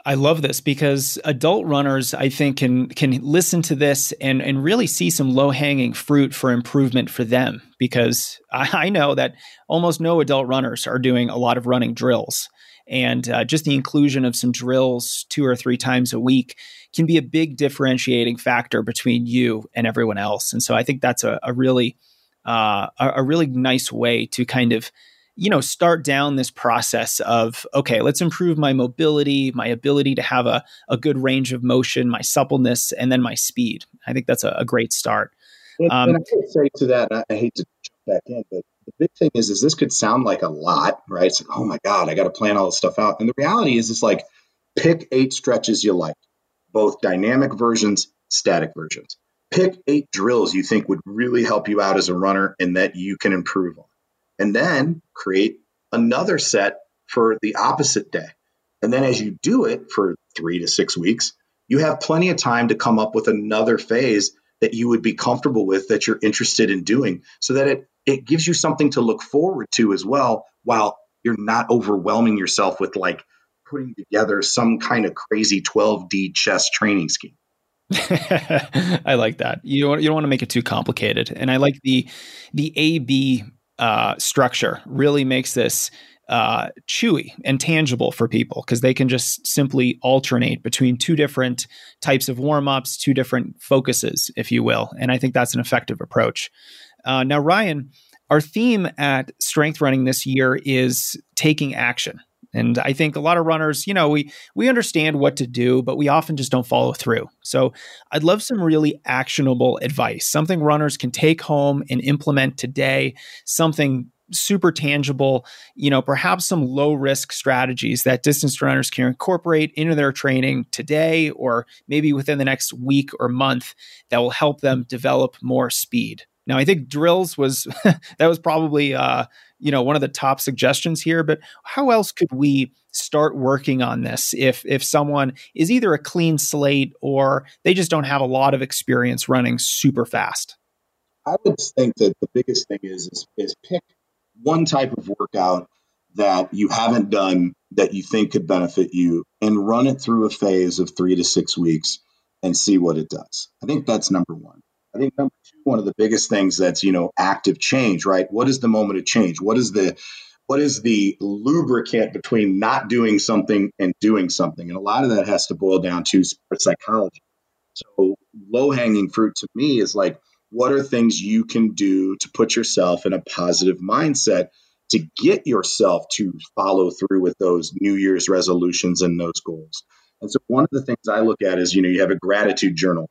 I love this because adult runners, I think, can can listen to this and and really see some low hanging fruit for improvement for them. Because I, I, know that almost no adult runners are doing a lot of running drills, and uh, just the inclusion of some drills two or three times a week can be a big differentiating factor between you and everyone else. And so I think that's a, a really uh, a, a really nice way to kind of you know start down this process of okay let's improve my mobility my ability to have a, a good range of motion my suppleness and then my speed. I think that's a, a great start. And, um, and i would say to that I, I hate to jump back in but the big thing is is this could sound like a lot right? It's like oh my god i got to plan all this stuff out. And the reality is it's like pick eight stretches you like both dynamic versions static versions pick eight drills you think would really help you out as a runner and that you can improve on. And then create another set for the opposite day. And then as you do it for three to six weeks, you have plenty of time to come up with another phase that you would be comfortable with that you're interested in doing so that it, it gives you something to look forward to as well while you're not overwhelming yourself with like putting together some kind of crazy 12D chess training scheme. I like that. You don't, you don't want to make it too complicated, and I like the the A B uh, structure. Really makes this uh, chewy and tangible for people because they can just simply alternate between two different types of warm ups, two different focuses, if you will. And I think that's an effective approach. Uh, now, Ryan, our theme at Strength Running this year is taking action. And I think a lot of runners, you know, we we understand what to do, but we often just don't follow through. So I'd love some really actionable advice, something runners can take home and implement today, something super tangible, you know, perhaps some low risk strategies that distance runners can incorporate into their training today or maybe within the next week or month that will help them develop more speed. Now, I think drills was that was probably uh, you know one of the top suggestions here. But how else could we start working on this if if someone is either a clean slate or they just don't have a lot of experience running super fast? I would think that the biggest thing is, is, is pick one type of workout that you haven't done that you think could benefit you and run it through a phase of three to six weeks and see what it does. I think that's number one. I think number two, one of the biggest things that's you know active change, right? What is the moment of change? What is the what is the lubricant between not doing something and doing something? And a lot of that has to boil down to psychology. So low hanging fruit to me is like what are things you can do to put yourself in a positive mindset to get yourself to follow through with those New Year's resolutions and those goals? And so one of the things I look at is, you know, you have a gratitude journal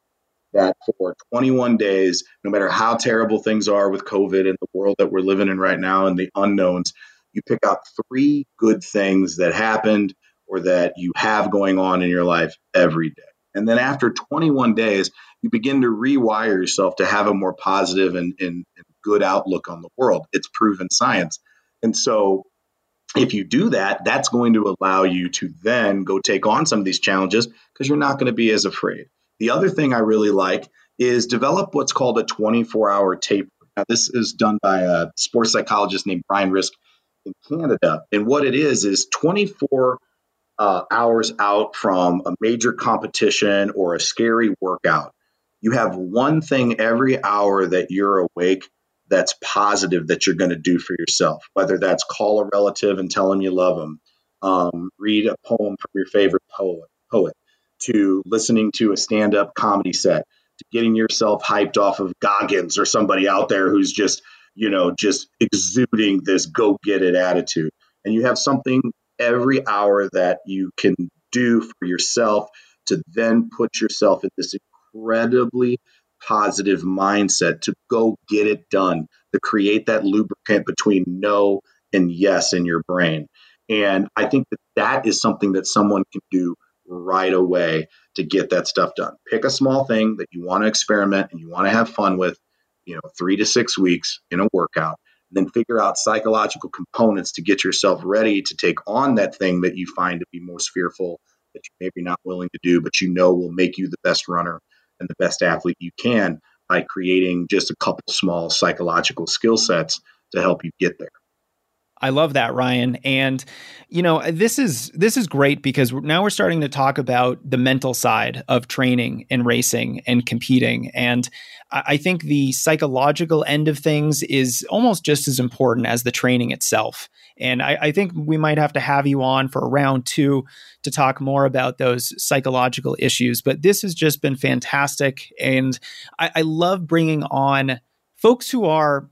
that for 21 days, no matter how terrible things are with COVID and the world that we're living in right now and the unknowns, you pick out three good things that happened or that you have going on in your life every day. And then after 21 days, you begin to rewire yourself to have a more positive and, and, and good outlook on the world. It's proven science. And so if you do that, that's going to allow you to then go take on some of these challenges because you're not going to be as afraid. The other thing I really like is develop what's called a 24 hour taper. Now, this is done by a sports psychologist named Brian Risk in Canada. And what it is, is 24 uh, hours out from a major competition or a scary workout. You have one thing every hour that you're awake that's positive that you're going to do for yourself, whether that's call a relative and tell them you love them, um, read a poem from your favorite poet, poet, to listening to a stand up comedy set to getting yourself hyped off of Goggins or somebody out there who's just, you know, just exuding this go get it attitude. And you have something every hour that you can do for yourself to then put yourself in this incredibly positive mindset to go get it done, to create that lubricant between no and yes in your brain. And I think that that is something that someone can do right away to get that stuff done. Pick a small thing that you want to experiment and you want to have fun with, you know, three to six weeks in a workout. Then figure out psychological components to get yourself ready to take on that thing that you find to be most fearful, that you're maybe not willing to do, but you know will make you the best runner and the best athlete you can by creating just a couple small psychological skill sets to help you get there. I love that, Ryan. And you know, this is this is great because now we're starting to talk about the mental side of training and racing and competing. And I think the psychological end of things is almost just as important as the training itself. And I, I think we might have to have you on for round two to talk more about those psychological issues. But this has just been fantastic. And I, I love bringing on folks who are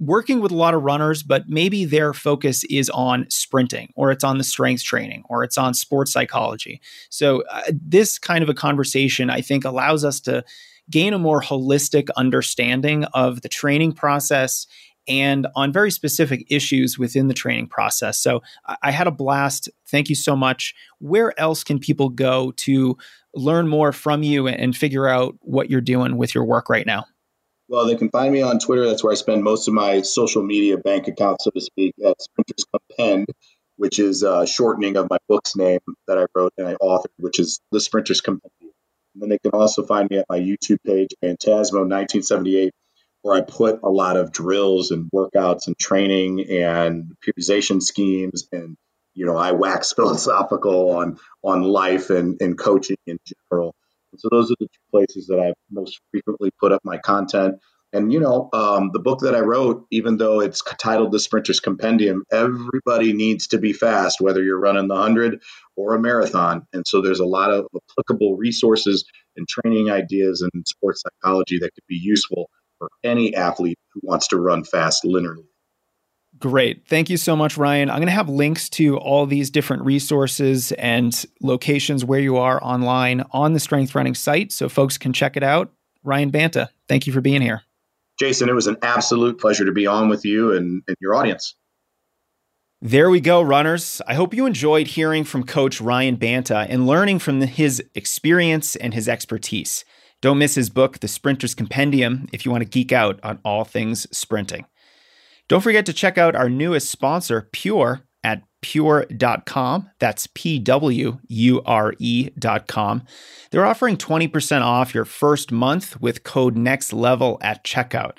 working with a lot of runners, but maybe their focus is on sprinting or it's on the strength training or it's on sports psychology. So, uh, this kind of a conversation, I think, allows us to gain a more holistic understanding of the training process and on very specific issues within the training process. So, I, I had a blast. Thank you so much. Where else can people go to learn more from you and figure out what you're doing with your work right now? Well, they can find me on Twitter. That's where I spend most of my social media bank account, so to speak, at Sprinters Compend, which is a shortening of my book's name that I wrote and I authored, which is The Sprinters Compendium. And then they can also find me at my YouTube page, Phantasmo 1978, where I put a lot of drills and workouts and training and periodization schemes and you know I wax philosophical on on life and, and coaching in general. So those are the two places that I most frequently put up my content. And you know, um, the book that I wrote, even though it's titled The Sprinter's Compendium, everybody needs to be fast, whether you're running the hundred or a marathon. And so there's a lot of applicable resources and training ideas and sports psychology that could be useful for any athlete who wants to run fast linearly. Great. Thank you so much, Ryan. I'm going to have links to all these different resources and locations where you are online on the Strength Running site so folks can check it out. Ryan Banta, thank you for being here. Jason, it was an absolute pleasure to be on with you and, and your audience. There we go, runners. I hope you enjoyed hearing from Coach Ryan Banta and learning from his experience and his expertise. Don't miss his book, The Sprinter's Compendium, if you want to geek out on all things sprinting. Don't forget to check out our newest sponsor, PWURE, at pwure.com. That's P W U R E.com. They're offering 20% off your first month with code next level at checkout.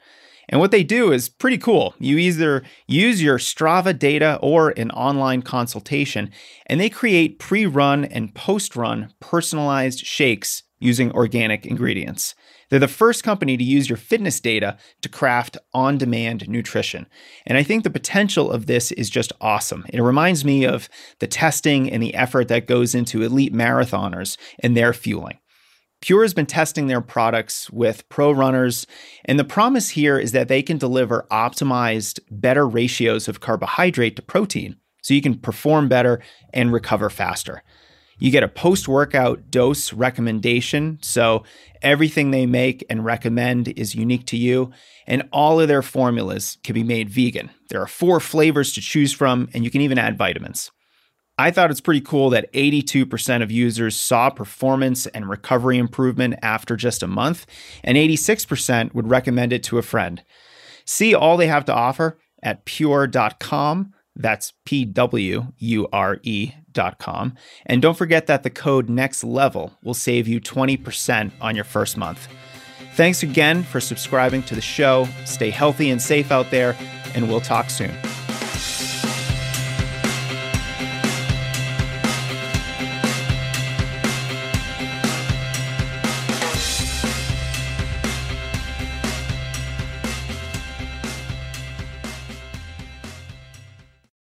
And what they do is pretty cool. You either use your Strava data or an online consultation, and they create pre run and post run personalized shakes using organic ingredients. They're the first company to use your fitness data to craft on demand nutrition. And I think the potential of this is just awesome. It reminds me of the testing and the effort that goes into elite marathoners and their fueling. PWURE has been testing their products with pro runners, and the promise here is that they can deliver optimized, better ratios of carbohydrate to protein so you can perform better and recover faster. You get a post workout dose recommendation, so everything they make and recommend is unique to you, and all of their formulas can be made vegan. There are four flavors to choose from, and you can even add vitamins. I thought it's pretty cool that 82% of users saw performance and recovery improvement after just a month, and 86% would recommend it to a friend. See all they have to offer at pwure.com. That's P W U R E.com. And don't forget that the code next level will save you 20% on your first month. Thanks again for subscribing to the show. Stay healthy and safe out there, and we'll talk soon.